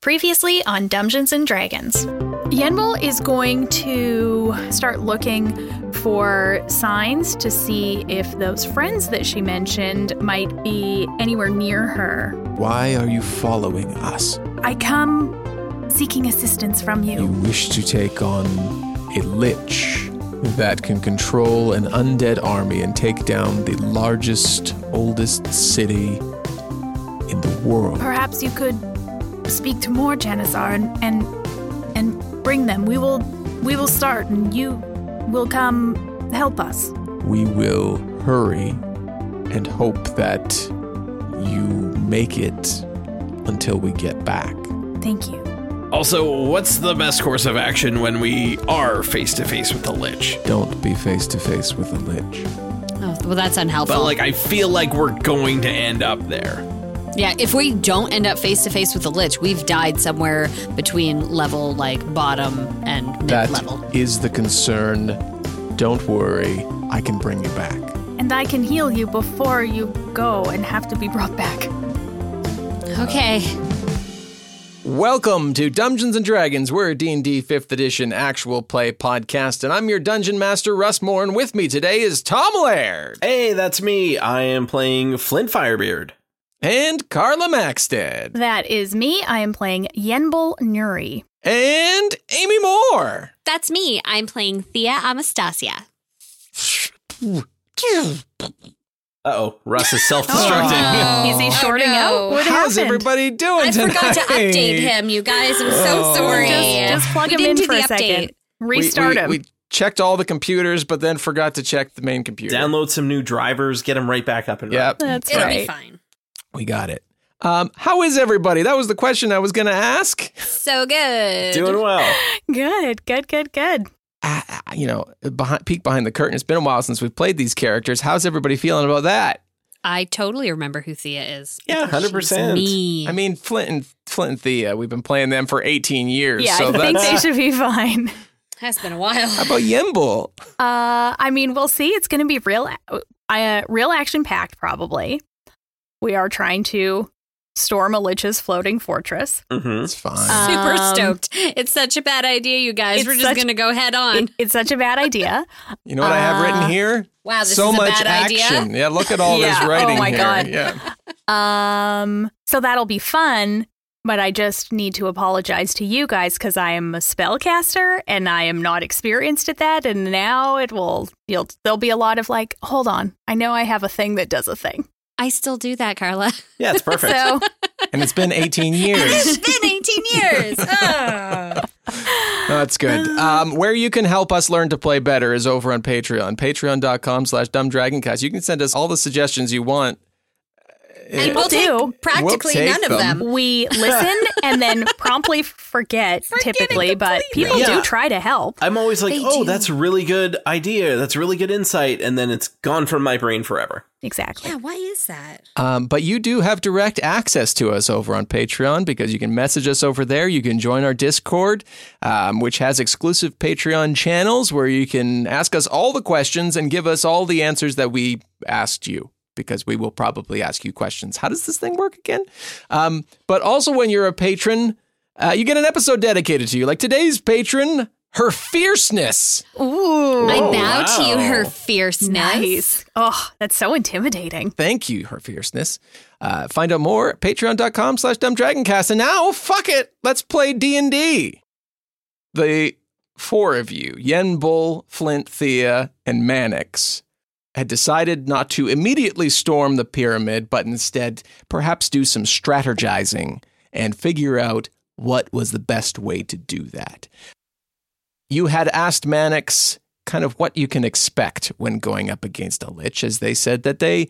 Previously on Dungeons and Dragons, Yenbul is going to start looking for signs to see if those friends that she mentioned might be anywhere near her. Why are you following us? I come seeking assistance from You you. wish to take on a lich that can control an undead army and take down the largest, oldest city in the world. Perhaps you could speak to more Janessar and, and and bring them. We will we will start and you will come help us. We will hurry and hope that you make it until we get back. Thank you. Also, what's the best course of action when we are face to face with the lich? Don't be face to face with the lich. Oh, well, that's unhelpful. But like, I feel like we're going to end up there. Yeah, if we don't end up face to face with the lich, we've died somewhere between level like bottom and mid That level. is the concern. Don't worry, I can bring you back. And I can heal you before you go and have to be brought back. Okay. Welcome to Dungeons and Dragons. We're a D&D 5th edition actual play podcast and I'm your dungeon master Russ More and with me today is Tom Laird Hey, that's me. I am playing Flint Firebeard. And Carla Maxted That is me. I am playing Yenbul Nuri. and Amy More. That's me. I'm playing Thia Amastasia. Uh oh, Russ is self destructing. Is he shorting no. out? What How's happened? everybody doing I tonight? forgot to update him, you guys. I'm so Oh. sorry. Just, just plug We him didn't in do for the a second. update. We- Restart we, him. We checked all the computers but then forgot to check the main computer. Download some new drivers, get them right back up and running. Yep, That's It'll right. be fine. We got it. Um, how is everybody? That was the question I was going to ask. So good. Doing well. Good, good, good, good. Uh, you know, behind, peek behind the curtain. It's been a while since we've played these characters. How's everybody feeling about that? I totally remember who Thia is. Yeah, 100%. Me. I mean, Flint and Flint and Thia, we've been playing them for 18 years. Yeah, so I think that's, they should be fine. has been a while. How about Yenbul? Uh, I mean, we'll see. It's going to be real, uh, real action packed. Probably. We are trying to storm a lich's floating fortress. Mm-hmm. It's fine. Super Um, stoked. It's such a bad idea, you guys. We're just going to go head on. It- it's such a bad idea. you know what I have written uh, here? wow, this so is a much bad action. idea. Yeah, look at all Yeah. this Oh writing my here. God. Yeah. Um, so that'll be fun. But I just need to apologize to you guys because I am a spellcaster and I am not experienced at that. And now it will, you'll, there'll be a lot of like, hold on, I know I have a thing that does a thing. I still do that, Carla. Yeah, it's perfect. So And it's been 18 years. it's been 18 years. Oh. That's good. Um, where you can help us learn to play better is over on Patreon. Patreon.com slash dumbdragoncast. You can send us all the suggestions you want. And we'll do. take practically We'll none take of them. them. we listen and then promptly forget, typically, but people Yeah. do try to help. I'm always like, They oh, do. that's a really good idea. That's a really good insight. And then it's gone from my brain forever. Exactly. Yeah, why is that? Um, but you do have direct access to us over on Patreon because you can message us over there. You can join our Discord, um, which has exclusive Patreon channels where you can ask us all the questions and give us all the answers that we asked you. Because we will probably ask you questions. How does this thing work again? Um, but also, when you're a patron, uh, you get an episode dedicated to you. Like today's patron, her fierceness. Ooh. I bow to you, her fierceness. Nice. Oh, that's so intimidating. Thank you, her fierceness. Uh, find out more at patreon.com slash dumbdragoncast. And now, fuck it, let's play D&D. The four of you, Yenbul, Flint, Thia, and Manix, had decided not to immediately storm the pyramid, but instead perhaps do some strategizing and figure out what was the best way to do that. You had asked Manix kind of what you can expect when going up against a lich, as they said that they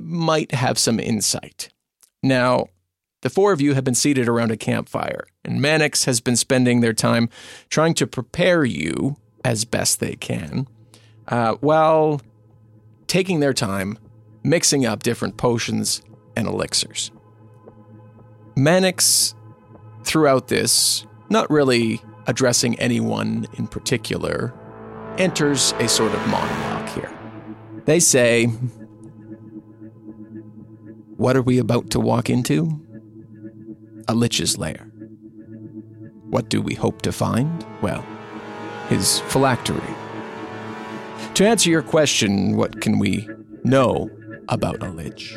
might have some insight. Now, the four of you have been seated around a campfire, and Manix has been spending their time trying to prepare you as best they can, uh, taking their time mixing up different potions and elixirs. Manix, throughout this, not really addressing anyone in particular, enters a sort of monologue here. They say, What are we about to walk into? A lich's lair. What do we hope to find? Well, his phylactery. To answer your question, what can we know about a lich?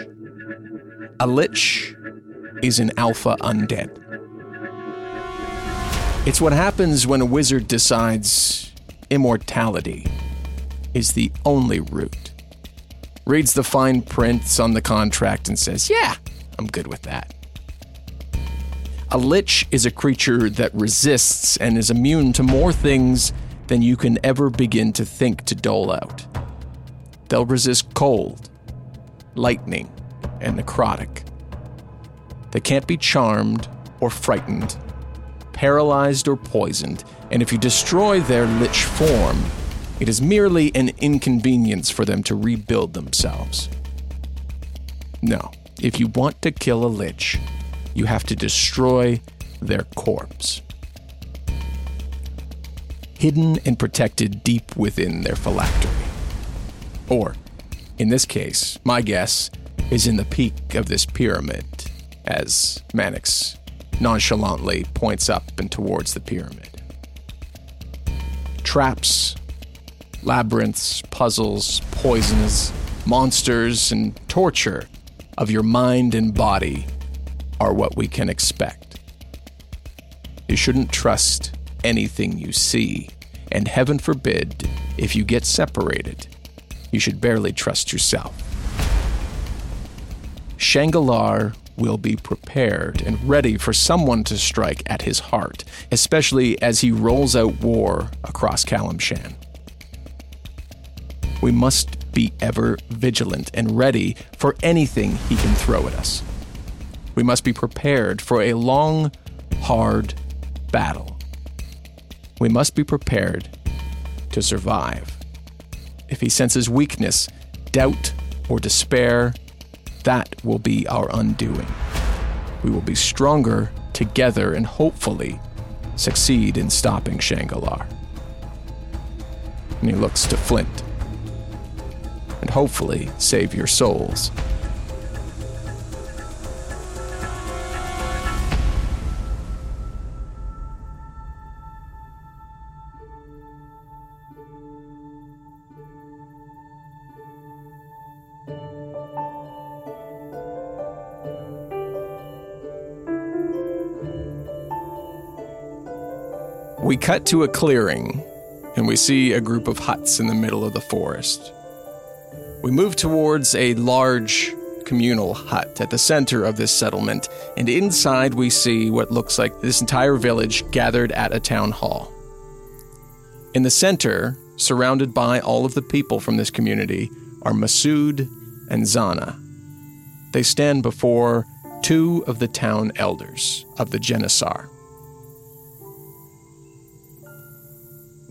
A lich is an alpha undead. It's what happens when a wizard decides immortality is the only route. Reads the fine prints on the contract and says, Yeah, I'm good with that. A lich is a creature that resists and is immune to more things than you can ever begin to think to dole out. They'll resist cold, lightning, and necrotic. They can't be charmed or frightened, paralyzed or poisoned, and if you destroy their lich form, it is merely an inconvenience for them to rebuild themselves. No, if you want to kill a lich, you have to destroy their corpse. Hidden and protected deep within their phylactery. Or, in this case, my guess is in the peak of this pyramid, as Manix nonchalantly points up and towards the pyramid. Traps, labyrinths, puzzles, poisons, monsters, and torture of your mind and body are what we can expect. You shouldn't trust anything you see, and heaven forbid, if you get separated, you should barely trust yourself. Shangalar will be prepared and ready for someone to strike at his heart, especially as he rolls out war across Calimshan. We must be ever vigilant and ready for anything he can throw at us. We must be prepared for a long, hard battle. We must be prepared to survive. If he senses weakness, doubt, or despair, that will be our undoing. We will be stronger together and hopefully succeed in stopping Shangalar. And he looks to Flint. And hopefully save your souls. We cut to a clearing, and we see a group of huts in the middle of the forest. We move towards a large communal hut at the center of this settlement, and inside we see what looks like this entire village gathered at a town hall. In the center, surrounded by all of the people from this community, are Massud and Zana. They stand before two of the town elders of the Janessar.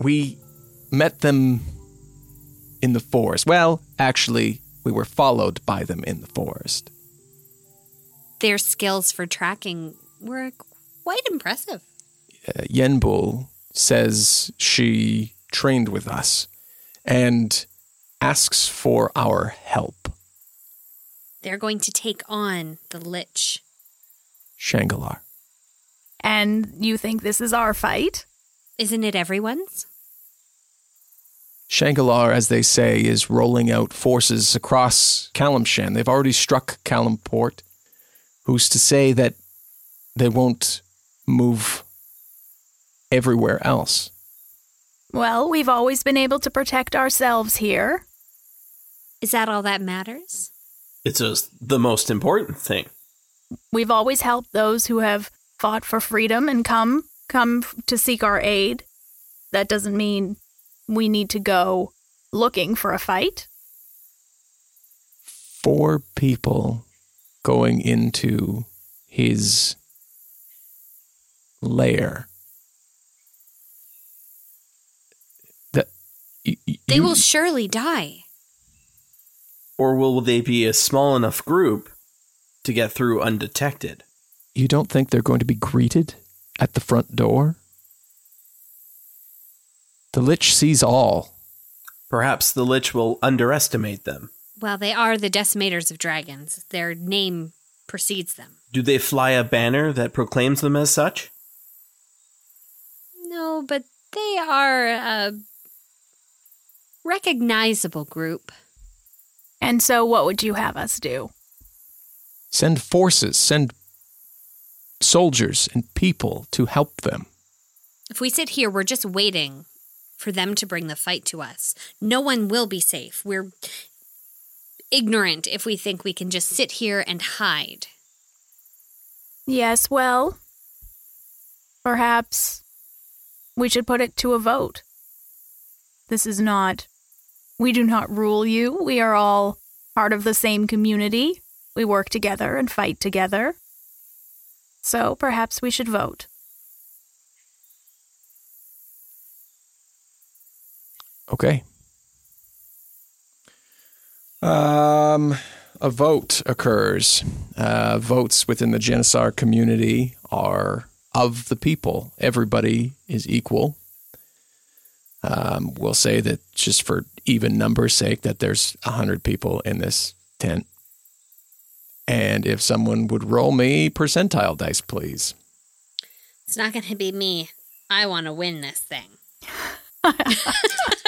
We met them in the forest. Well, actually, we were followed by them in the forest. Their skills for tracking were quite impressive. Uh, Yenbul says she trained with us and asks for our help. They're going to take on the Lich. Shangalar. And you think this is our fight? Isn't it everyone's? Shangalar, as they say, is rolling out forces across Calimshan. They've already struck Calimport. Who's to say that they won't move everywhere else? Well, we've always been able to protect ourselves here. Is that all that matters? It's just the most important thing. We've always helped those who have fought for freedom and come come to seek our aid. That doesn't mean we need to go looking for a fight. Four people going into his lair. That y- y- They you- will surely die. Or will they be a small enough group to get through undetected? You don't think they're going to be greeted at the front door? The Lich sees all. Perhaps the Lich will underestimate them. Well, they are the decimators of dragons. Their name precedes them. Do they fly a banner that proclaims them as such? No, but they are a recognizable group. And so, what would you have us do? Send forces, send soldiers and people to help them. If we sit here, we're just waiting for them to bring the fight to us. No one will be safe. We're ignorant if we think we can just sit here and hide. Yes, well, perhaps we should put it to a vote. This is not, we do not rule you. We are all part of the same community. We work together and fight together. So perhaps we should vote. Okay. Um, a vote occurs. Uh, votes within the Janessar community are of the people. Everybody is equal. Um, we'll say that just for even numbers' sake, that there's a hundred people in this tent. And if someone would roll me percentile dice, please. It's not going to be me. I want to win this thing.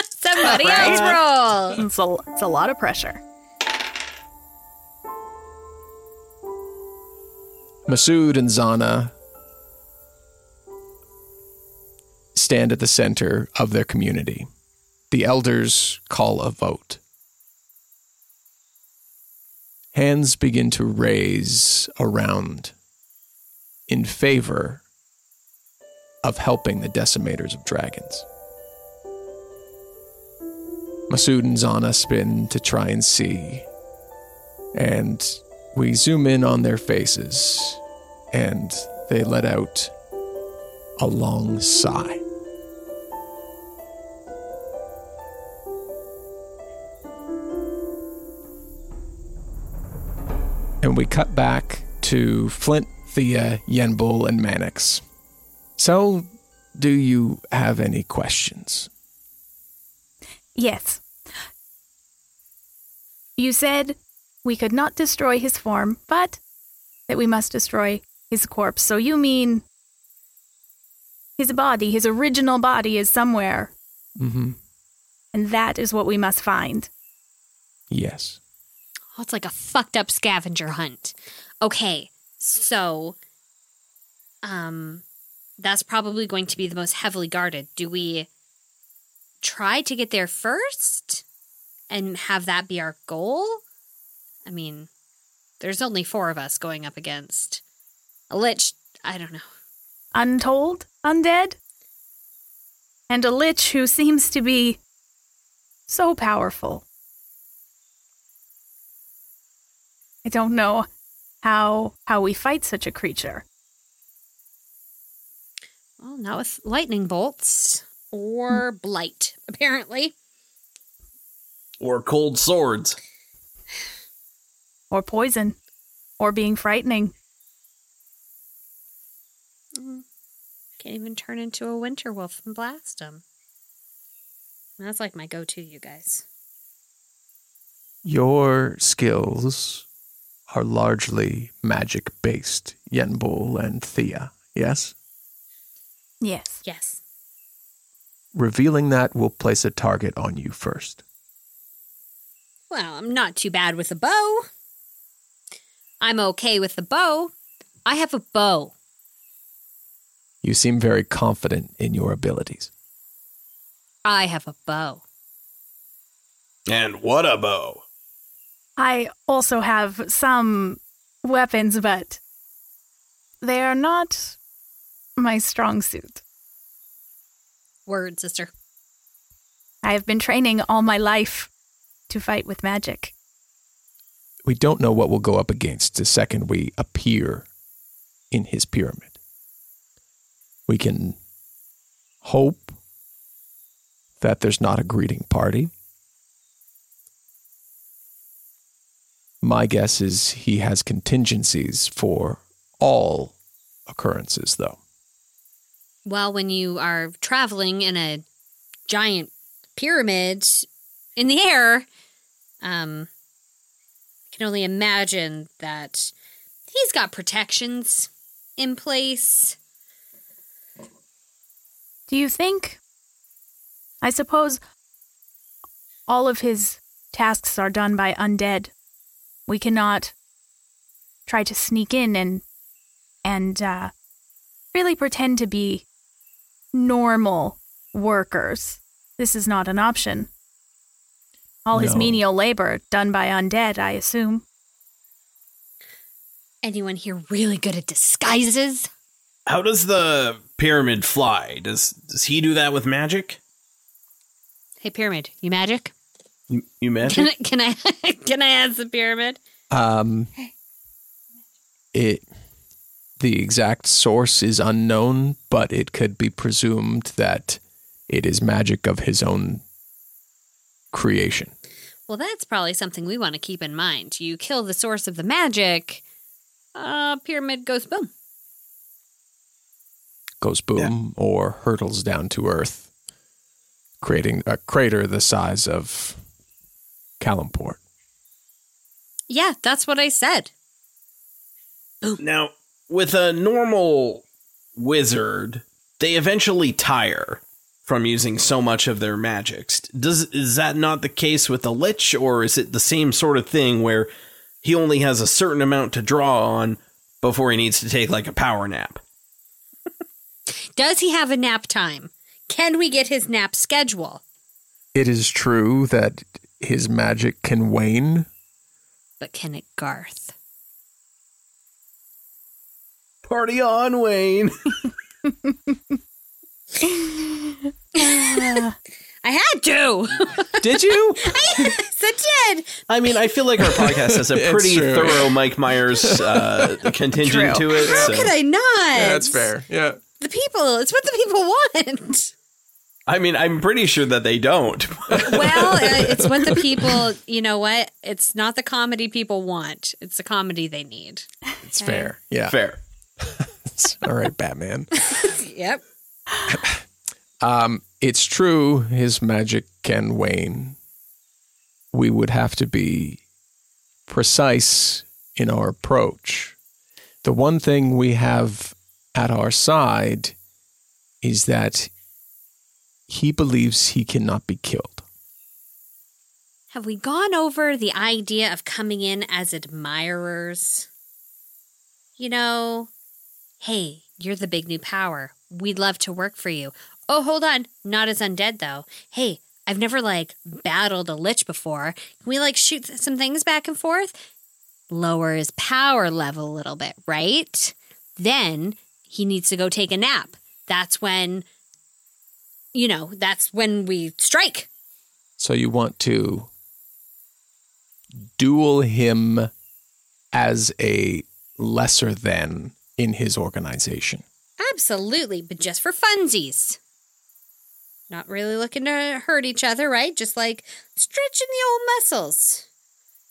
Somebody else roll. It's a, it's a lot of pressure. Massud and Zana stand at the center of their community. The elders call a vote. Hands begin to raise around in favor of helping the decimators of dragons. Massud and Zana spin to try and see, and we zoom in on their faces, and they let out a long sigh. And we cut back to Flint, Thia, Yenbul, and Manix. So, do you have any questions? Yes. You said we could not destroy his form, but that we must destroy his corpse. So you mean his body, his original body, is somewhere, Mm-hmm. and that is what we must find. Yes. Oh, it's like a fucked up scavenger hunt. Okay, so um that's probably going to be the most heavily guarded. Do we try to get there first and have that be our goal? I mean, there's only four of us going up against a lich. I don't know. Untold, undead, and a lich who seems to be so powerful. I don't know how how we fight such a creature. Well, not with lightning bolts or blight, apparently. Or cold swords? or poison, or being frightening. Mm. Can't even turn into a winter wolf and blast them. That's like my go to, you guys. Your skills are largely magic based, Yenbul and Thia, yes? Yes. Yes. Revealing that will place a target on you first. Well, I'm not too bad with a bow. I'm okay with the bow. I have a bow. You seem very confident in your abilities. I have a bow. And what a bow. I also have some weapons, but they are not my strong suit. Word, sister. I have been training all my life to fight with magic. We don't know what we'll go up against the second we appear in his pyramid. We can hope that there's not a greeting party. My guess is he has contingencies for all occurrences, though. Well, when you are traveling in a giant pyramid in the air, um, I can only imagine that he's got protections in place. Do you think? I suppose all of his tasks are done by undead. We cannot try to sneak in and and uh, really pretend to be normal workers. This is not an option. All his menial labor done by undead, I assume. Anyone here really good at disguises? How does the pyramid fly? Does does he do that with magic? Hey, pyramid, you magic? You, you Can? I, can I can I ask the pyramid? Um, it the exact source is unknown, but it could be presumed that it is magic of his own creation. Well, that's probably something we want to keep in mind. You kill the source of the magic, uh, pyramid goes boom. Goes boom or hurtles down to earth, creating a crater the size of Calimport. Yeah, that's what I said. Boom. Now, with a normal wizard, they eventually tire from using so much of their magics. Does is that not the case with a lich, or is it the same sort of thing where he only has a certain amount to draw on before he needs to take like a power nap? Does he have a nap time? Can we get his nap schedule? It is true that his magic can wane. But can it Garth? Party on, Wayne. I had to. Did you? yes, I did. I mean, I feel like our podcast has a pretty thorough Mike Myers uh, contingent True. to it. How so- could I not? That's fair. Yeah. The people, it's what the people want. I mean, I'm pretty sure that they don't. Well, uh, it's what the people, you know what? It's not the comedy people want. It's the comedy they need. It's fair. Yeah. Fair. All right, Batman. Yep. Um, it's true his magic can wane. We would have to be precise in our approach. The one thing we have at our side is that he believes he cannot be killed. Have we gone over the idea of coming in as admirers? You know, hey, you're the big new power. We'd love to work for you. Oh, hold on. Not as undead, though. Hey, I've never, like, battled a lich before. Can we, like, shoot some things back and forth? Lower his power level a little bit, right? Then he needs to go take a nap. That's when, you know, that's when we strike. So you want to duel him as a lesser than in his organization. Absolutely, but just for funsies. Not really looking to hurt each other, right? Just like stretching the old muscles.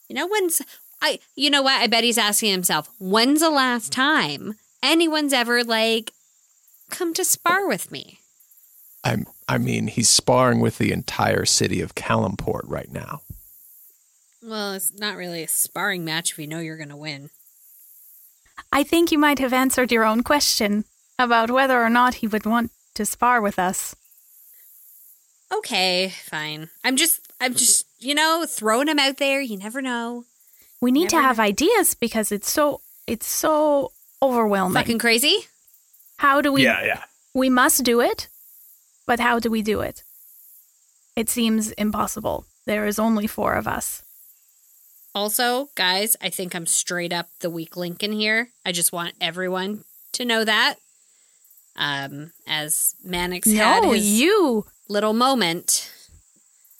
You know, when's I you know what? I bet he's asking himself, when's the last time anyone's ever like come to spar with me? I'm, I mean, he's sparring with the entire city of Calimport right now. Well, it's not really a sparring match if you know you're gonna win. I think you might have answered your own question about whether or not he would want to spar with us. Okay, fine. I'm just, I'm just, you know, throwing him out there. You never know. We need to Never have ideas because it's so it's so overwhelming. Fucking crazy. how do we yeah, yeah. we must do it, but how do we do it? It seems impossible. There is only four of us. Also, guys, I think I'm straight up the weak link in here. I just want everyone to know that. Um, as Manix had no, his you little moment.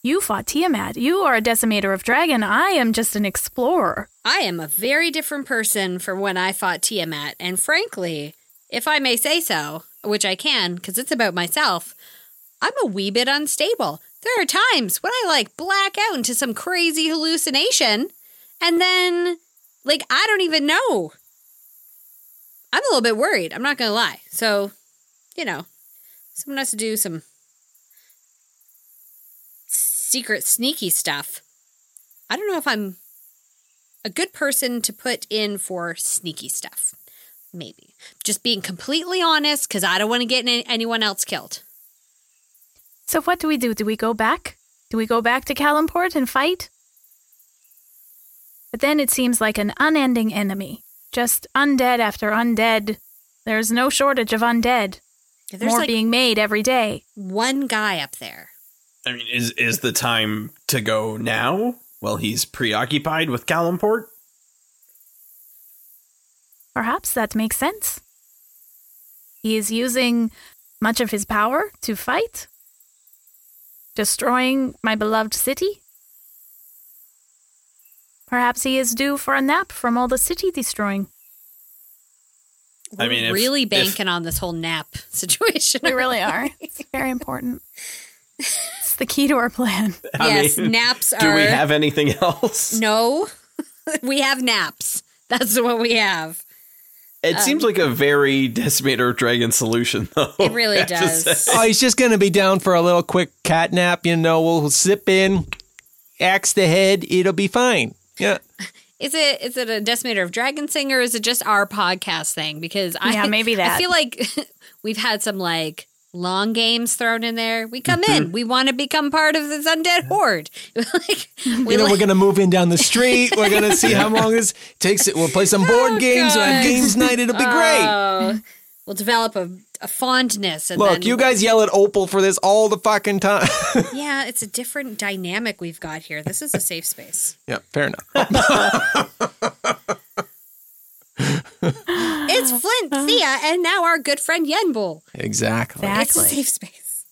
you fought Tiamat. You are a decimator of dragon. I am just an explorer. I am a very different person from when I fought Tiamat, and frankly, if I may say so, which I can because it's about myself, I'm a wee bit unstable. There are times when I like black out into some crazy hallucination, and then, like, I don't even know. I'm a little bit worried. I'm not going to lie. So, you know, someone has to do some secret, sneaky stuff. I don't know if I'm a good person to put in for sneaky stuff. Maybe. Just being completely honest because I don't want to get any- anyone else killed. So what do we do? Do we go back? Do we go back to Calimport and fight? But then it seems like an unending enemy. Just undead after undead. There's no shortage of undead. There's More like being made every day. one guy up there. I mean, is is the time to go now? While he's preoccupied with Calimport? Perhaps that makes sense. He is using much of his power to fight, destroying my beloved city. Perhaps he is due for a nap from all the city destroying. I We're mean, if- really if- banking on this whole nap situation. We really are. It's very important. It's the key to our plan. I yes, mean, naps are. Do we have anything else? No, we have naps. That's what we have. It um, seems like a very Decimator Dragon solution, though. It really I have to does. Oh, he's just going to be down for a little quick cat nap. You know, we'll zip in, axe the head. It'll be fine. Yeah. Is it is it a decimator of dragon singer? Is it just our podcast thing? Because I Yeah, maybe that I feel like we've had some like long games thrown in there. We come Mm-hmm. in, we want to become part of this undead horde. like we You know, like- we're going to move in down the street. We're going to see how long this takes. It. We'll play some board Oh, games. We'll have games night. It'll be great. Oh, we'll develop a, a fondness. And Look, then, you guys yell at Opal for this all the fucking time. Yeah, it's a different dynamic we've got here. This is a safe space. yeah, fair enough. It's Flint, Thia, and now our good friend Yenbul. Exactly. It's a Exactly. safe space.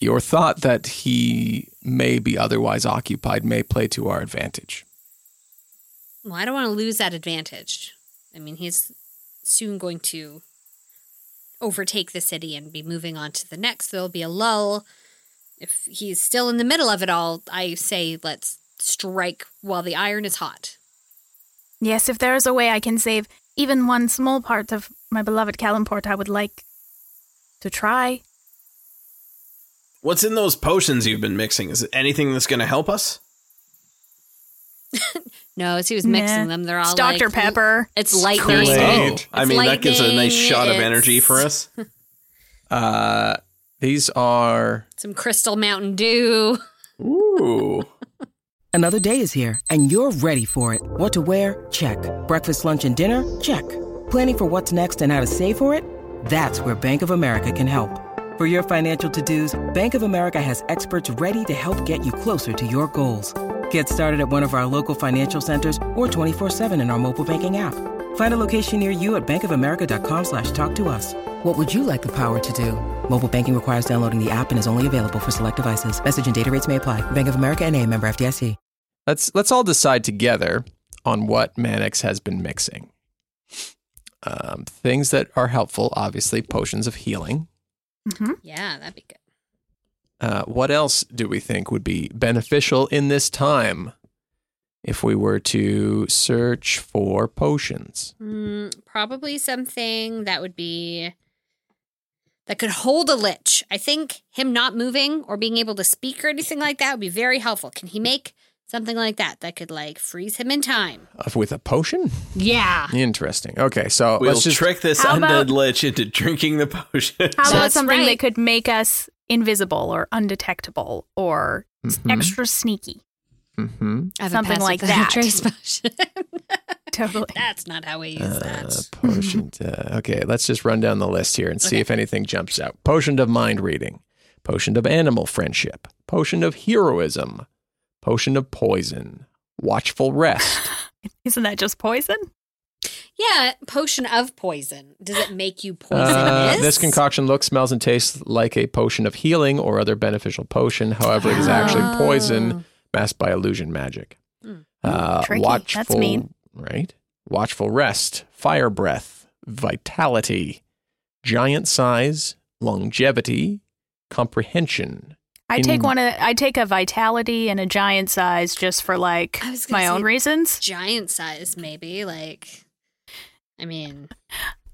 Your thought that he may be otherwise occupied may play to our advantage. Well, I don't want to lose that advantage. I mean, he's soon going to overtake the city and be moving on to the next. There'll be a lull. If he's still in the middle of it all, I say let's strike while the iron is hot. Yes, if there is a way I can save even one small part of my beloved Calimport, I would like to try. What's in those potions you've been mixing? Is it anything that's going to help us? No, as he was mixing Nah. them, they're all It's Dr. like- Pepper. It's lightning. Kool-Aid. It's I mean, that gives a nice lightning, shot of energy for us. Uh, these are Some crystal Mountain Dew. Ooh. Another day is here, and you're ready for it. What to wear? Check. Breakfast, lunch, and dinner? Check. Planning for what's next and how to save for it? That's where Bank of America can help. For your financial to-dos, Bank of America has experts ready to help get you closer to your goals. Get started at one of our local financial centers or 24-7 in our mobile banking app. Find a location near you at bankofamerica.com slash talk to us. What would you like the power to do? Mobile banking requires downloading the app and is only available for select devices. Message and data rates may apply. Bank of America and a member FDIC. let's let's all decide together on what Manix has been mixing. Um, things that are helpful, obviously, potions of healing. hmm Yeah, that'd be good. Uh, what else do we think would be beneficial in this time if we were to search for potions? Mm, probably something that would be that could hold a lich. I think him not moving or being able to speak or anything like that would be very helpful. Can he make something like that that could like freeze him in time? With a potion? Yeah. Interesting. Okay, so We'll let's just trick this undead about- lich into drinking the potion. How about That's something right. that could make us invisible or undetectable or s- Mhm. extra sneaky. Mm-hmm. I have Something a like that. trace potion. Totally. That's not how we use Uh, that. potion. To, okay, let's just run down the list here and see Okay. if anything jumps out. Potion of mind reading, potion of animal friendship, potion of heroism, potion of poison, watchful rest. Isn't that just poison? Yeah, potion of poison. Does it make you Uh, poisonous? this concoction looks, smells, and tastes like a potion of healing or other beneficial potion. However, it is actually Oh. poison masked by illusion magic. Hmm. Uh, Tricky. watchful, That's mean. right? Watchful rest, fire breath, vitality, giant size, longevity, comprehension. I take one of I take a vitality and a giant size just for like I was gonna my own reasons. giant size, maybe. Like, I mean,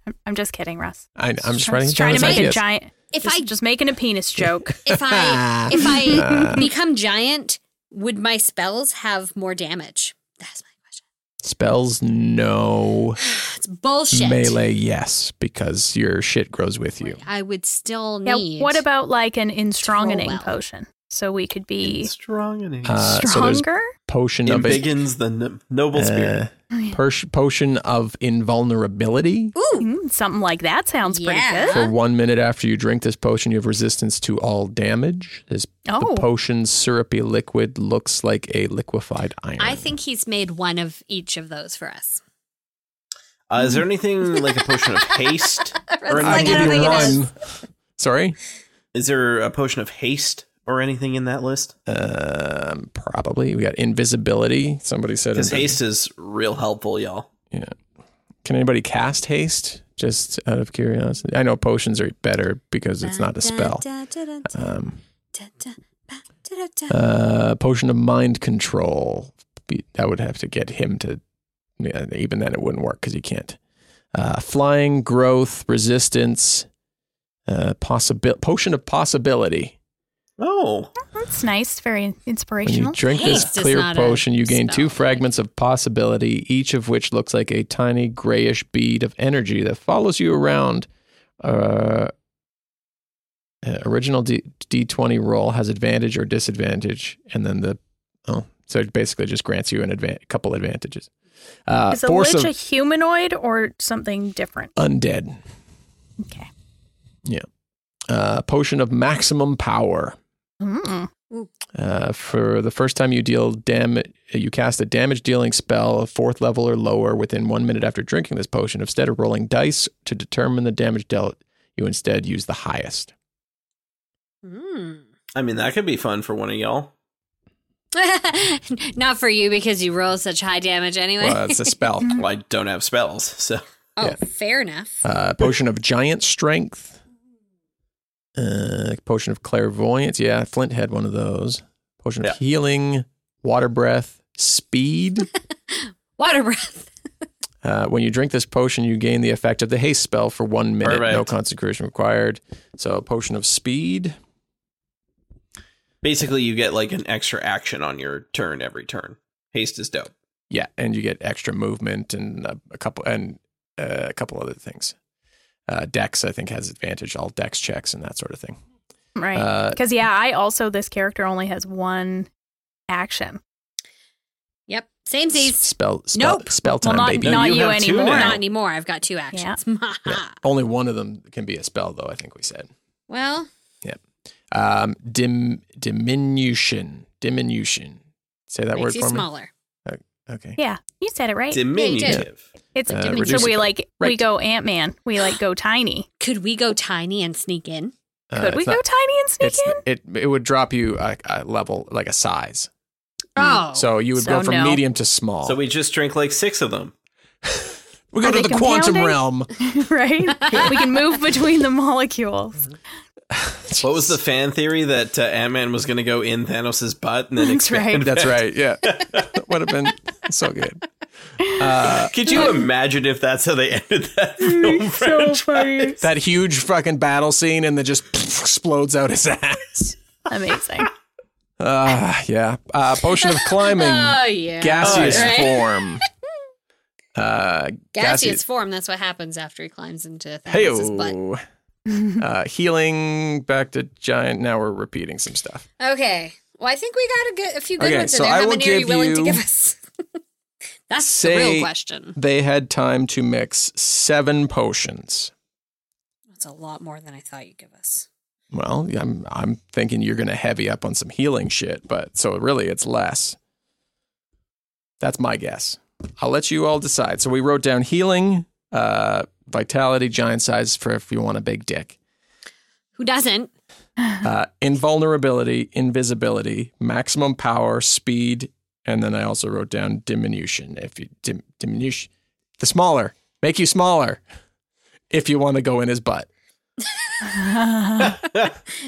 I'm- I'm just kidding, Russ. I, I'm just Just trying to his make a giant. if just, I just making a penis joke. if I if I Uh. become giant, would my spells have more damage? That's my question. Spells, no. It's bullshit. Melee, yes, because your shit grows with you. I would still yeah. need. What about like an instrongening well. potion? So we could be strong and Uh, so stronger. Potion of embiggens the no- noble spirit. uh, pers- potion of invulnerability. Ooh, Mm, something like that sounds pretty good. For one minute after you drink this potion, you have resistance to all damage. This, Oh. The potion's syrupy liquid looks like a liquefied iron. I think he's made one of each of those for us. Uh, is there anything like a potion of haste? Or It's I'll give you think it is. one. Sorry? Is there a potion of haste or anything in that list? Um, probably. We got invisibility. Somebody said Because haste is real helpful, y'all. Yeah. Can anybody cast haste? Just out of curiosity. I know potions are better because it's not a spell. Um, uh, potion of mind control. Be- That would have to get him to. Yeah, even then, it wouldn't work because he can't. Uh, flying, growth, resistance, uh, possibil- potion of possibility. Oh, That's nice. Very inspirational. When you drink this is clear potion, you gain two fragments of possibility, each of which looks like a tiny grayish bead of energy that follows you around. Uh, uh, original D- D20 roll has advantage or disadvantage, and then the oh, so it basically just grants you an adva- couple advantages. Uh, Is a lich of a humanoid or something different? undead. Okay. Yeah. Uh, potion of maximum power. Mm. Uh, for the first time you deal damage, you cast a damage dealing spell of fourth level or lower within one minute after drinking this potion. Instead of rolling dice to determine the damage dealt, you instead use the highest. Hmm. I mean that could be fun for one of y'all. Not for you because you roll such high damage anyway. Well, it's a spell. Well, I don't have spells, so oh, yeah. fair enough. Uh, potion of giant strength. Uh, potion of clairvoyance. Yeah, Flint had one of those. Potion Yeah. of healing, water breath, speed. Water breath. Uh, when you drink this potion, you gain the effect of the haste spell for one minute. No Perfect. concentration required. So, a potion of speed. basically you get like an extra action on your turn every turn. Haste is dope. Yeah, and you get extra movement and a, a couple and uh, a couple other things. Uh, Dex, I think, has advantage all Dex checks and that sort of thing. Right. Uh, Because yeah, I also this character only has one action. Yep. Same S- seas. spell spell Nope. spell Well, time, not baby. No, not you you, anymore. Not anymore. I've got two actions. Yeah. Only one of them can be a spell, though. I think we said. well, Yep. Um, dim diminution, diminution. Say that word makes you for smaller. Me. Okay. Yeah, you said it right. Diminutive. it's Uh, so reduce we it. like we go Ant Man. We like go tiny. Could we go tiny and sneak in? Uh, Could we it's go tiny and sneak in? it. It would drop you a, a level like a size. Oh. So you would So go from no. medium to small. So we just drink like six of them. we go Are to they the quantum realm. right? we can move between the molecules. What was the fan theory that uh, Ant Man was going to go in Thanos' butt and then That's right. That's right. Yeah, that would have been so good. Uh, Could you imagine if that's how they ended that film franchise? funny. that huge fucking battle scene and then just explodes out his ass. Amazing. Uh, yeah. Uh, potion of climbing. Oh yeah. gaseous Right? form. Uh, Gaseous form. That's what happens after he climbs into Hey, Thanos' butt. uh, healing back to giant. Now we're repeating some stuff. Okay. Well, I think we got a, good, a few good Okay, ones so in there. I How many are you willing to give us? That's the real question. They had time to mix seven potions. That's a lot more than I thought you'd give us. Well, I'm I'm thinking you're going to heavy up on some healing shit, but so really it's less. That's my guess. I'll let you all decide. So we wrote down healing, uh, vitality, giant size for if you want a big dick, Who doesn't? uh, invulnerability, invisibility, maximum power, speed, and then I also wrote down diminution. If you dim, diminution, the smaller, make you smaller. If you want to go in his butt,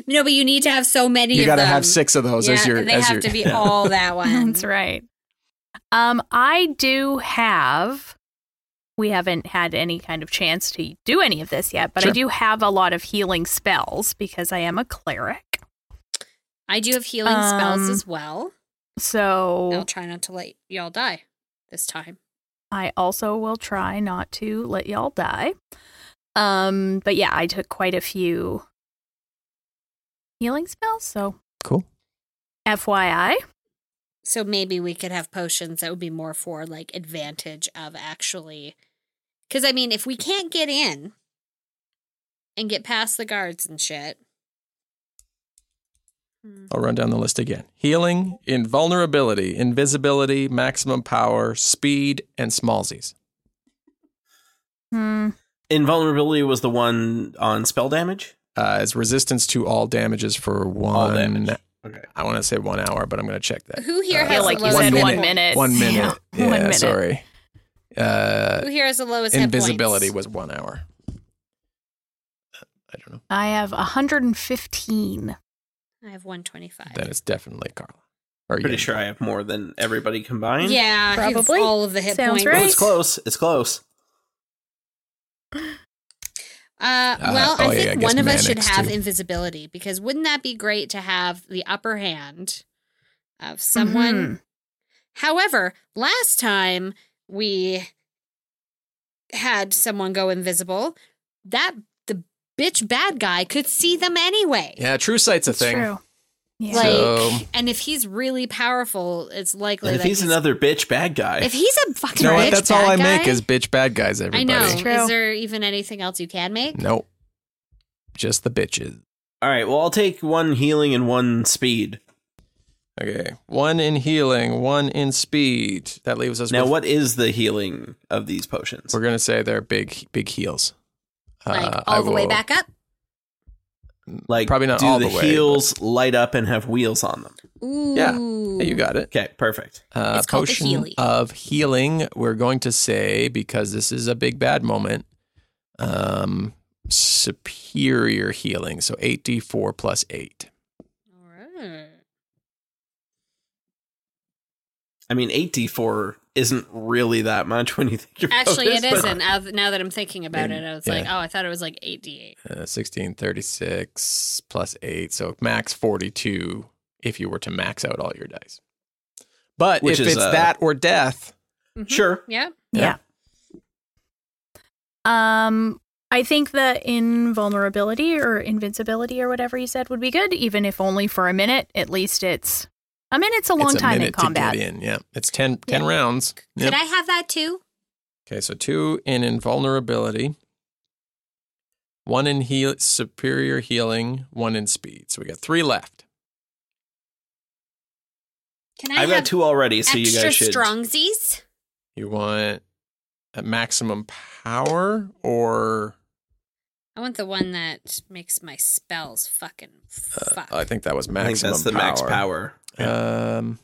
No, but you need to have so many you got to have six of those yeah, as your They as have your to be all that one. That's right. Um, I do have. We haven't had any kind of chance to do any of this yet, but I do have a lot of healing spells because I am a cleric. I do have healing spells Um, as well. So I'll try not to let y'all die this time. I also will try not to let y'all die. Um, but yeah, I took quite a few healing spells. So Cool. FYI, So maybe we could have potions that would be more for like advantage of actually. Because I mean, if we can't get in and get past the guards and shit. Hmm. I'll run down the list again. Healing, invulnerability, invisibility, maximum power, speed, and smallsies. hmm, Invulnerability was the one on spell damage. Uh, as resistance to all damages for one. All damage. Okay. I want to say one hour, but I'm going to check that. Who here Uh, has like you said, hit one points? minute. One minute. Yeah, Yeah, one minute. sorry. Uh, Who here has the lowest hit invisibility points? was one hour. I don't know. I have 115. I have 125. Then it's definitely Carla. Or Pretty you. sure I have more than everybody combined. yeah, Probably. all of the hit Sounds points. Oh, right. it's close. It's close. Uh, well, oh, I yeah, think I one of us should have too. invisibility because wouldn't that be great to have the upper hand of someone? Mhm. However, last time we had someone go invisible, that the bitch bad guy could see them anyway. Yeah, True Sight's a It's thing. true. Yeah. Like, So- and if he's really powerful, it's likely And if that he's another bitch bad guy, If he's a fucking You know bitch what? That's all I bad make is bitch bad guys, I everybody. know. True. Is there even anything else you can make? Nope. Just the bitches. all right. Well, I'll take one healing and one speed. Okay. One in healing, one in speed. That leaves us Now, with, what is the healing of these potions? we're gonna say they're big big heals. Like Uh, all I the way back up? Like, probably not do all the, the way, heels light up and have wheels on them? Ooh. Yeah. Yeah, you got it. Okay, perfect. Uh, It's called the potion Healy. of healing. We're going to say because this is a big bad moment. Um, superior healing. So eight d four plus eight. All right. I mean, 8d4 isn't really that much when you think about Actually, this, it but- isn't. Now th- now that I'm thinking about it, I was like, oh, I thought it was like 8d8. Uh, 16, 36 plus 8. So max 42 if you were to max out all your dice. But Which if is, it's uh, that or death, Sure. Yeah. Yeah. Um, I think the invulnerability or invincibility or whatever you said would be good, even if only for a minute. At least it's a minute's a long it's a time in minute combat. to get in. Yeah. It's 10, 10 Yeah. rounds. Could I have that too? Okay, so two in invulnerability, one in heal- superior healing, one in speed. So we got three left. Can I I've have got two already, so you extra guys should. strongsies? You want a maximum power or I want the one that makes my spells fucking uh, fuck. I think that was I maximum think that's the max power. Um,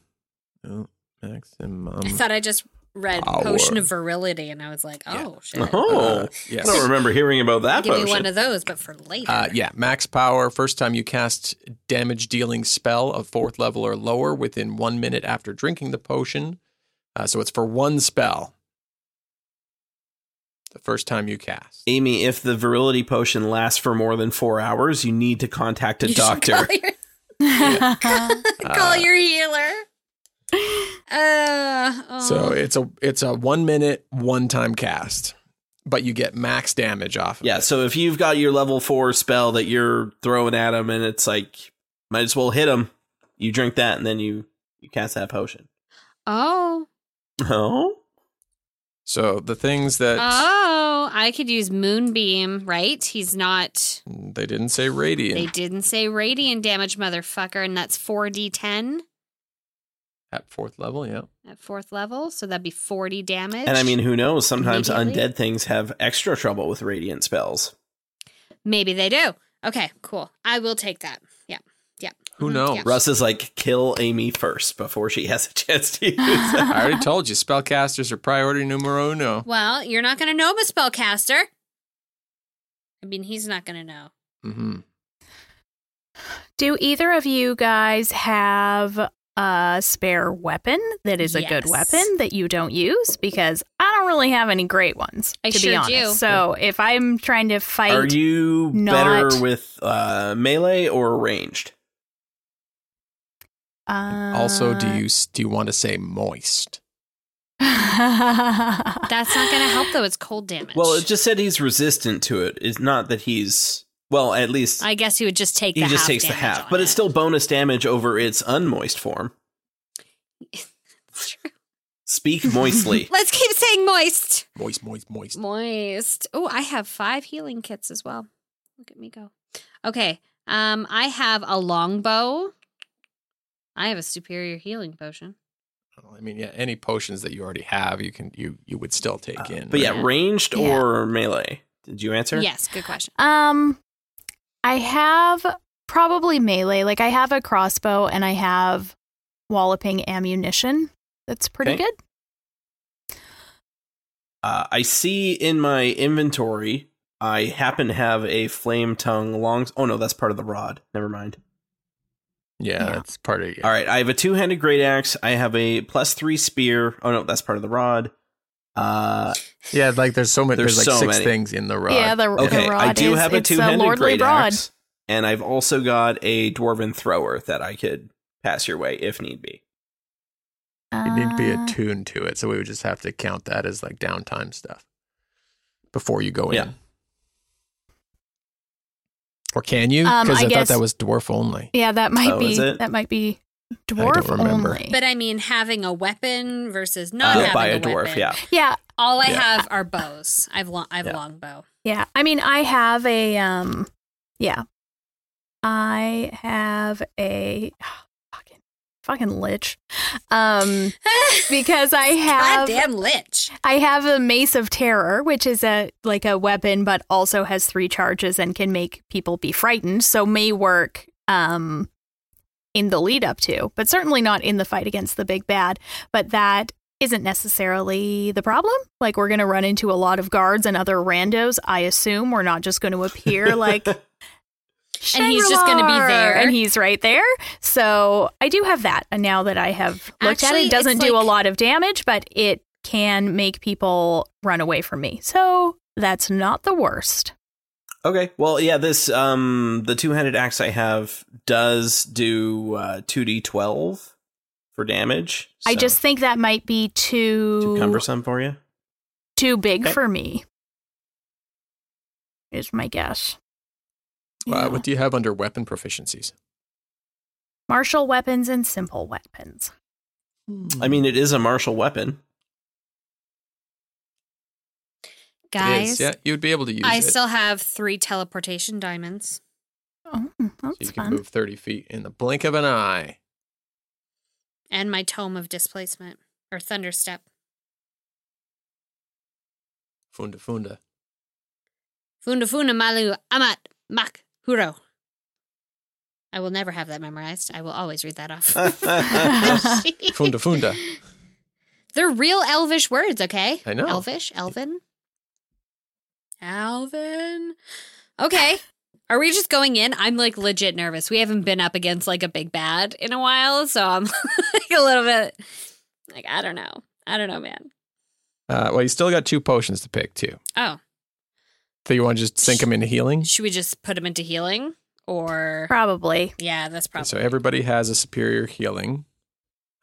oh, maximum. I thought I just read power. potion of virility, and I was like, oh shit. Oh, Uh, yes. I don't remember hearing about that Give potion. me one of those, but for later. Uh, yeah, max power. First time you cast damage dealing spell of fourth level or lower within one minute after drinking the potion. Uh, so it's for one spell. The first time you cast. Amy, if the virility potion lasts for more than four hours, you need to contact a You should doctor. Call your, your healer. Uh, oh. So it's a it's a one minute one time cast. but you get max damage off. Of Yeah, it. so if you've got your level four spell that you're throwing at him, and it's like might as well hit him, you drink that, and then you you cast that potion. Oh. Oh, So the things that Oh, I could use Moonbeam, right? He's not. they didn't say radiant They didn't say radiant damage, motherfucker, and that's 4d10 at fourth level. Yeah. at fourth level. So that'd be 40 damage. and I mean, who knows? Sometimes undead things have extra trouble with radiant spells. maybe they do. Okay, cool. I will take that. Yeah. Yeah. Who Mhm, knows? yeah. Russ is like, kill Amy first before she has a chance to use it. I already told you, spellcasters are priority numero uno. Well, you're not going to know him a spellcaster. I mean, he's not going to know. hmm Do either of you guys have a spare weapon that is a good weapon that you don't use? Because I don't really have any great ones, I to sure be honest. do. So if I'm trying to fight, Are you not- better with uh, melee or ranged? Uh, Also, do you do you want to say moist? That's not going to help, though. It's cold damage. Well, it just said he's resistant to it. It's not that he's well. At least I guess he would just take he the just half takes the half, but it. it's still bonus damage over its unmoist form. True. Speak moistly. Let's keep saying moist. Moist, moist, moist. Moist. Oh, I have five healing kits as well. Look at me go. Okay. Um, I have a longbow. I have a superior healing potion. I mean, yeah, any potions that you already have, you can you you would still take in. Uh, but yeah, Yeah. ranged Yeah. or melee? Did you answer? Yes, good question. Um, I have probably melee. Like I have a crossbow and I have walloping ammunition. That's pretty Okay. good. Uh, I see in my inventory. I happen to have a flame tongue long. Oh no, that's part of the rod. Never mind. Yeah, Yeah. that's part of. It. All right, I have a two-handed great axe. I have a plus three spear. Oh no, that's part of the rod. Uh, Yeah, like there's so many. There's There's, like so six many. things in the rod. Yeah, the, okay, the rod I do is, have a two-handed great rod. axe, and I've also got a dwarven thrower that I could pass your way if need be. you need to be Uh, attuned to it, so we would just have to count that as like downtime stuff before you go Yeah. in. Or can you? Um, Because I I, guess- thought that was dwarf only. Yeah, that might Oh, be is it? that might be dwarf only. But I mean, having a weapon versus not Uh, having by a, a dwarf, weapon. yeah. yeah, All I Yeah. have are bows. I've long, I've Yeah. longbow. yeah. I mean, I have a um, yeah, I have a fucking fucking lich, um, because I have Goddamn lich. I have a mace of terror, which is a like a weapon, but also has three charges and can make people be frightened. So may work um in the lead up to, but certainly not in the fight against the big bad. But that isn't necessarily the problem. Like we're gonna run into a lot of guards and other randos. I assume we're not just going to appear like. And he's just gonna be there. and he's right there. So I do have that, and now that I have looked at it, it doesn't it's do a lot of damage, but it can make people run away from me. So that's not the worst. Okay. Well, yeah, this um the two-handed axe I have does do uh 2d12 for damage. I just think that might be too too cumbersome for you. too big Okay. for me. Is my guess. Uh, what do you have under weapon proficiencies? Martial weapons and simple weapons. I mean, it is a martial weapon. Guys, is, yeah, you would be able to use I it. still have three teleportation diamonds. Oh, that's so you can fun. move 30 feet in the blink of an eye. and my tome of displacement or thunderstep. Funda funda. Funda funda malu amat mak huro. I will never have that memorized. I will always read that off. Funda funda. They're real elvish words, okay? I know. Elvish, Elvin. Alvin. Okay. Are we just going in? I'm like legit nervous. We haven't been up against like a big bad in a while, so I'm like a little bit like I don't know. I don't know, man. Uh, well, you still got two potions to pick too. Oh, So you want to just sink them into healing? should we just put them into healing or Probably. Yeah, that's probably. So everybody has a superior healing.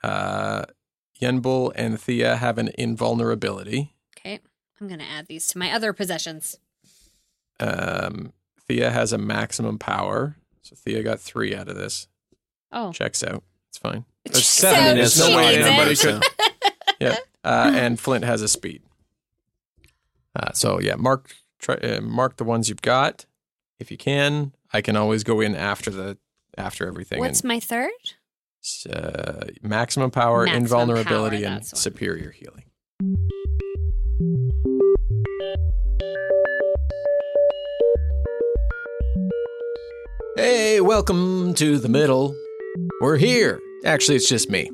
Uh, Yenbul and Thia have an invulnerability. Okay. I'm gonna add these to my other possessions. Um, Thia has a maximum power, so Thia got three out of this. Oh, Checks out. It's fine. There's Checks seven. out. There's no She way anybody could. Yeah. Uh, and Flint has a speed. Uh, so yeah, mark try, uh, mark the ones you've got if you can. I can always go in after the after everything. what's and, my third? uh, maximum power, Maximum invulnerability, power, and superior healing. Hey, welcome to the middle. We're here. Actually, it's just me.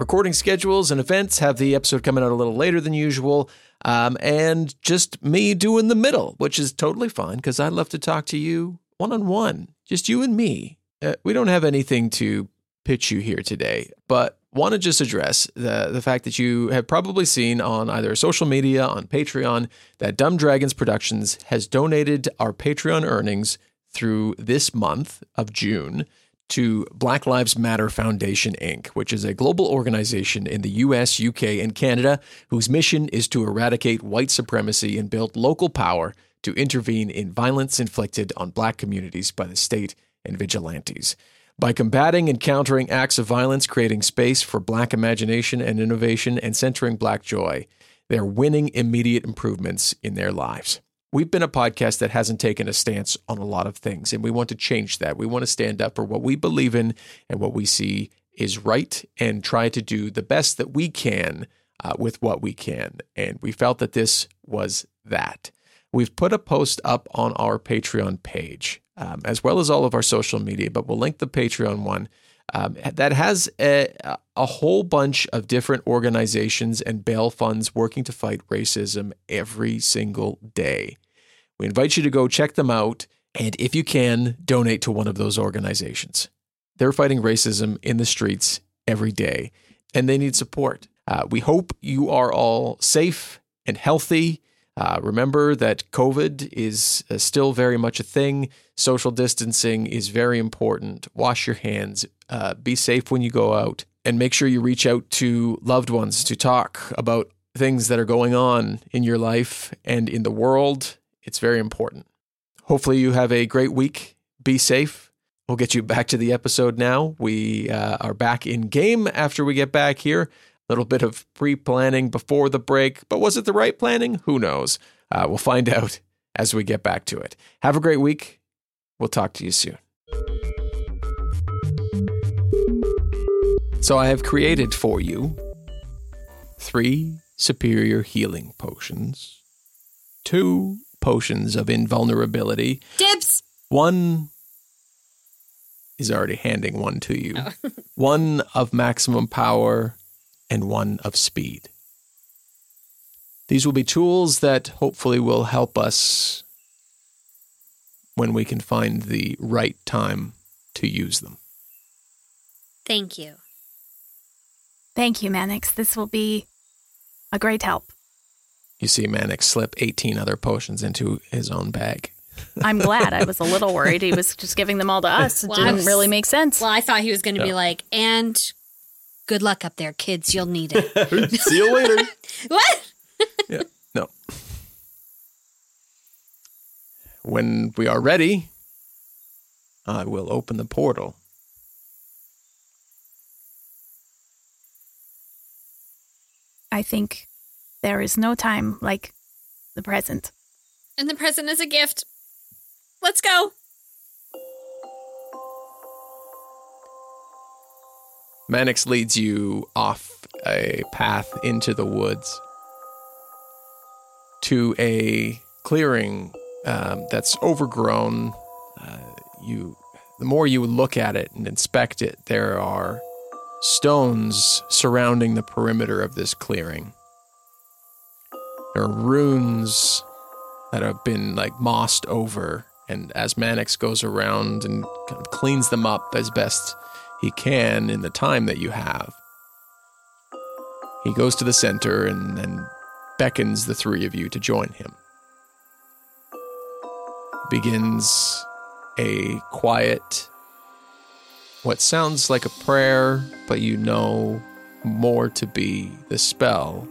Recording schedules and events have the episode coming out a little later than usual, um, and just me doing the middle, which is totally fine because I love to talk to you one on one, just you and me. Uh, we don't have anything to pitch you here today, but want to just address the the fact that you have probably seen on either social media, on Patreon, that Dumb Dragons Productions has donated our Patreon earnings through this month of June to Black Lives Matter Foundation Inc., which is a global organization in the US, UK, and Canada whose mission is to eradicate white supremacy and build local power to intervene in violence inflicted on black communities by the state and vigilantes. By combating and countering acts of violence, creating space for black imagination and innovation, and centering black joy, they're winning immediate improvements in their lives. We've been a podcast that hasn't taken a stance on a lot of things, and we want to change that. We want to stand up for what we believe in and what we see is right and try to do the best that we can uh, with what we can. And we felt that this was that. We've put a post up on our Patreon page, um, as well as all of our social media, but we'll link the Patreon one. Um, that has a, a whole bunch of different organizations and bail funds working to fight racism every single day. We invite you to go check them out, and if you can, donate to one of those organizations. They're fighting racism in the streets every day, and they need support. Uh, we hope you are all safe and healthy. Uh, remember that COVID is uh, still very much a thing. Social distancing is very important. Wash your hands. Uh, be safe when you go out. And make sure you reach out to loved ones to talk about things that are going on in your life and in the world. It's very important. Hopefully, you have a great week. Be safe. We'll get you back to the episode now. We uh, are back in game after we get back here. A little bit of pre planning before the break, but was it the right planning? Who knows? Uh, we'll find out as we get back to it. Have a great week. We'll talk to you soon. So, I have created for you three superior healing potions, two potions of invulnerability, Dibs. one is already handing one to you. Oh. one of maximum power and one of speed. These will be tools that hopefully will help us when we can find the right time to use them. Thank you. Thank you, Manix. This will be a great help. You see Manix slip 18 other potions into his own bag. I'm glad. I was a little worried he was just giving them all to us. It Well, didn't was- really make sense. Well, I thought he was going to be like, and good luck up there, kids. You'll need it. See you later. what? yeah. No. When we are ready, I will open the portal. I think there is no time like the present. And the present is a gift. Let's go. Manix leads you off a path into the woods to a clearing um, that's overgrown. Uh, you, the more you look at it and inspect it, there are stones surrounding the perimeter of this clearing. There are runes that have been like mossed over, and as Manix goes around and kind of cleans them up as best he can in the time that you have. He goes to the center and then beckons the three of you to join him. Begins a quiet, what sounds like a prayer, but you know more to be the spell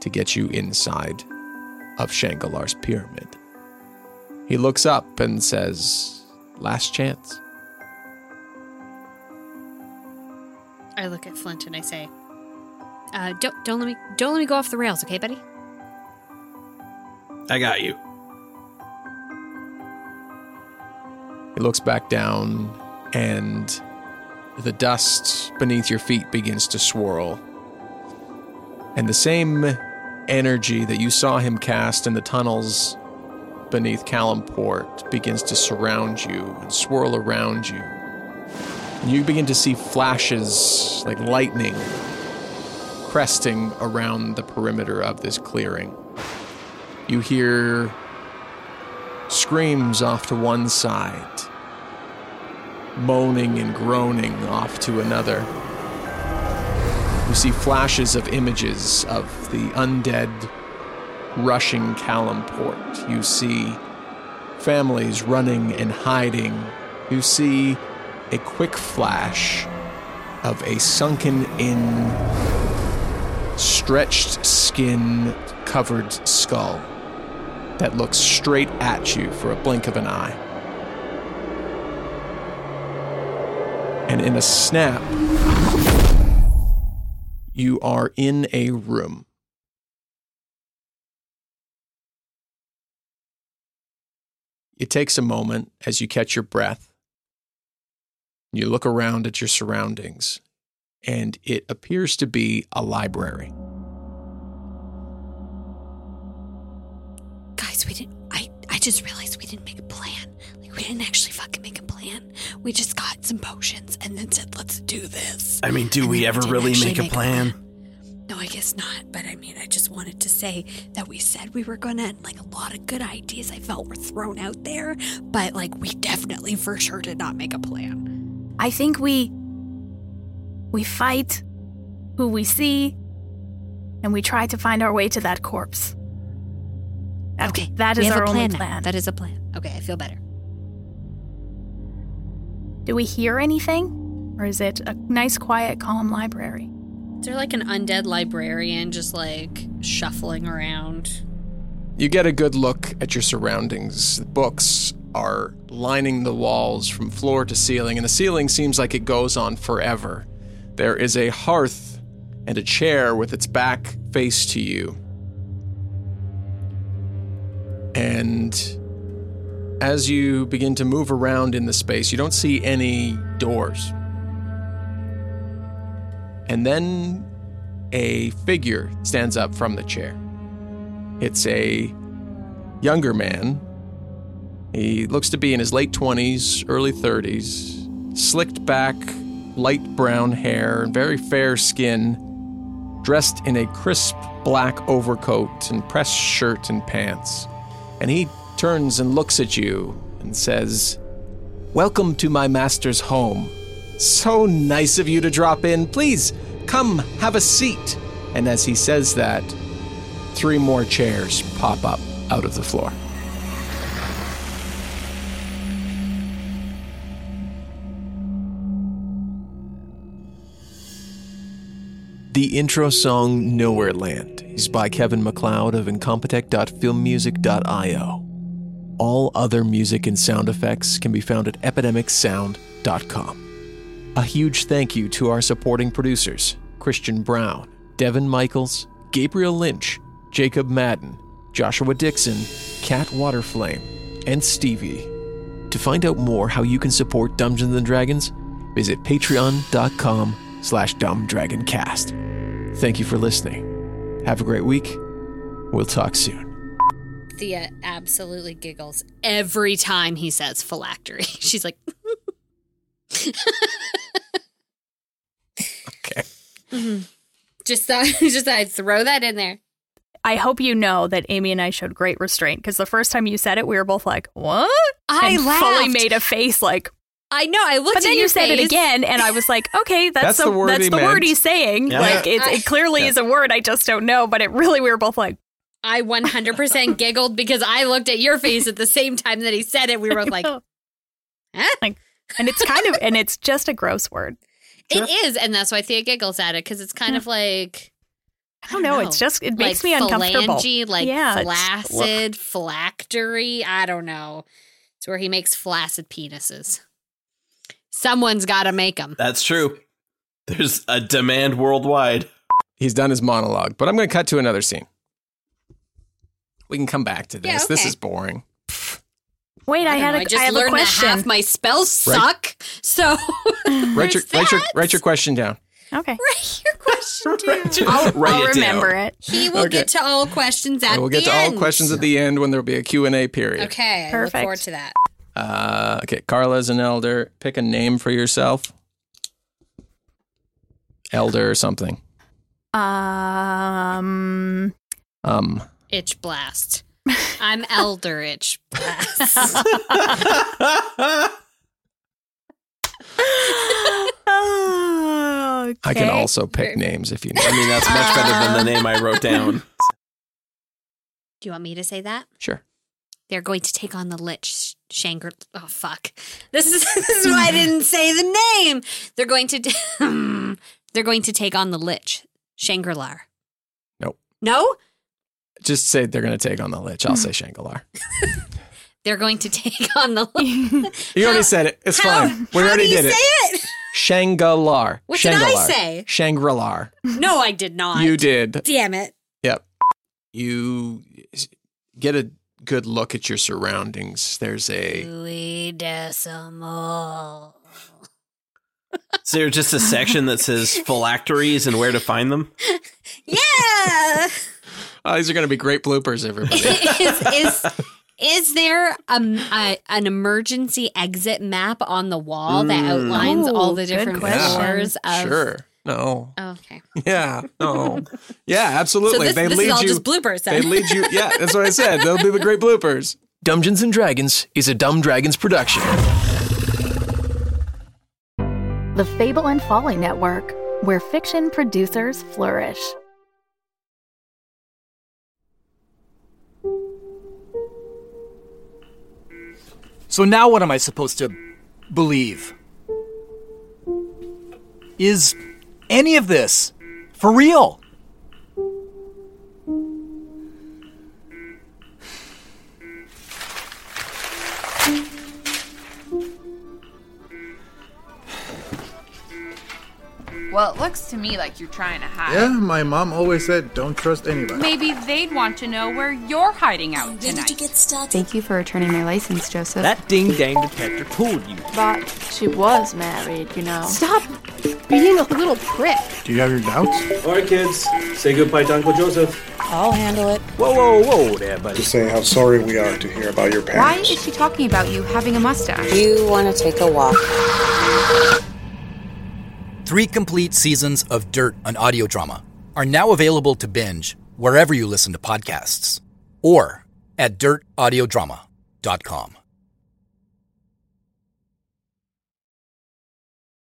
to get you inside of Shangalar's pyramid. He looks up and says, Last chance. I look at Flint and I say, uh, "Don't don't let me don't let me go off the rails, okay, buddy?" I got you. He looks back down, and the dust beneath your feet begins to swirl. And the same energy that you saw him cast in the tunnels beneath Calimport begins to surround you and swirl around you. And you begin to see flashes like lightning cresting around the perimeter of this clearing. You hear screams off to one side, moaning and groaning off to another. You see flashes of images of the undead rushing Calimport. You see families running and hiding. You see a quick flash of a sunken in, stretched skin covered skull that looks straight at you for a blink of an eye. And in a snap, you are in a room. It takes a moment as you catch your breath. You look around at your surroundings, and it appears to be a library. Guys, we didn't. I I just realized we didn't make a plan. Like we didn't actually fucking make a plan. We just got some potions and then said, "Let's do this." I mean, do And we ever didn't really actually make a plan? No, I guess not. But I mean, I just wanted to say that we said we were gonna, and like a lot of good ideas I felt were thrown out there, but like we definitely for sure did not make a plan. I think we we fight who we see and we try to find our way to that corpse. That- Okay, that we is have our a plan only now. plan. That is a plan. Okay, I feel better. Do we hear anything? Or is it a nice quiet calm library? Is there like an undead librarian just like shuffling around? You get a good look at your surroundings. Books are lining the walls from floor to ceiling, and the ceiling seems like it goes on forever. There is a hearth and a chair with its back face to you. And as you begin to move around in the space, you don't see any doors. And then a figure stands up from the chair. It's a younger man. He looks to be in his late 20s, early 30s, slicked back, light brown hair, very fair skin, dressed in a crisp black overcoat and pressed shirt and pants. And he turns and looks at you and says, Welcome to my master's home. So nice of you to drop in. Please come have a seat. And as he says that, three more chairs pop up out of the floor. The intro song Nowhere Land is by Kevin McLeod of incompetech.filmmusic.io. All other music and sound effects can be found at epidemicsound.com. A huge thank you to our supporting producers Christian Brown, Devin Michaels, Gabriel Lynch, Jacob Madden, Joshua Dixon, Kat Waterflame, and Stevie. To find out more how you can support Dungeons and Dragons, visit patreon.com slash dumbdragoncast. Thank you for listening. Have a great week. We'll talk soon. Thia absolutely giggles every time he says phylactery. She's like, Okay. Mm-hmm. just thought, just thought I'd throw that in there. I hope you know that Amy and I showed great restraint because the first time you said it, we were both like, "What?" I and laughed. fully made a face like. I know. I looked at you. But then at you your said it again, and I was like, "Okay, that's, That's the, the word that's he the word he's saying. Yeah. Like it, I- it clearly is a word. I just don't know." But it really, we were both like, I 100% giggled because I looked at your face at the same time that he said it. We were both like, huh? and it's kind of, and it's just a gross word. It is, and that's why Thia giggles at it because it's kind of like I don't know. It's just it makes like me uncomfortable. Phalange, like yeah, flaccid, phylactery. I don't know. It's where he makes flaccid penises. Someone's got to make them. That's true. There's a demand worldwide. He's done his monologue, but I'm going to cut to another scene. We can come back to this. Yeah, This is boring. Wait, I, don't had know, a I just I have a learned that question. half my spells suck. So Write your, write, your, write your question down. okay, Write your question down. I'll, I'll it down. remember it. He will Okay. get to all questions at And we'll get the to end. all questions at the end when there'll be a Q&A period. Okay, I look Perfect. forward to that. Uh, okay, Carla's an elder. Pick a name for yourself. Elder or something. Um, Um, Itch blast. I'm elder itch blast. okay. Ah, I can also pick names if you need. I mean, that's much better than the name I wrote down. Do you want me to say that? Sure. They're going to take on the Lich Shangri. Oh fuck! This is this is why I didn't say the name. They're going to. they're going to take on the Lich Shangri-La. Nope. No, Just say they're going to take on the Lich. I'll say Shangalar. they're going to take on the. Lich. You already said it. It's How- fine. We how already do you did it. say it? Shangalar. What did I say? Shangri-La. No, I did not. You did. Damn it! Yep. You get a good look at your surroundings. There's a Louis Decimal. Is there just a section that says phylacteries and where to find them? Yeah. Oh, these are going to be great bloopers, everybody. is is is there um, a, an emergency exit map on the wall that Mm. outlines all the different question. floors of? sure. No. Oh, okay. Yeah. No. Yeah, absolutely. So this, they this lead is all you. just bloopers. they lead you. Yeah, that's what I said. They'll be the great bloopers. Dungeons and Dragons is a Dumb Dragons production. The Fable and Folly Network, where fiction producers flourish. So now what am I supposed to believe? Is any of this for real? Well, it looks to me like you're trying to hide. Yeah, my mom always said don't trust anybody. Maybe they'd want to know where you're hiding out tonight. Thank you for returning my license, Joseph. That ding dang detector fooled you. but she was married, you know. Stop being a little prick. Do you have your doubts? All right, kids, say goodbye to Uncle Joseph. I'll handle it. Whoa, whoa, whoa there, buddy. To say how sorry we are to hear about your parents. Why is she talking about you having a mustache? You want to take a walk? Three complete seasons of Dirt, an audio drama, are now available to binge wherever you listen to podcasts or at dirtaudiodrama.com.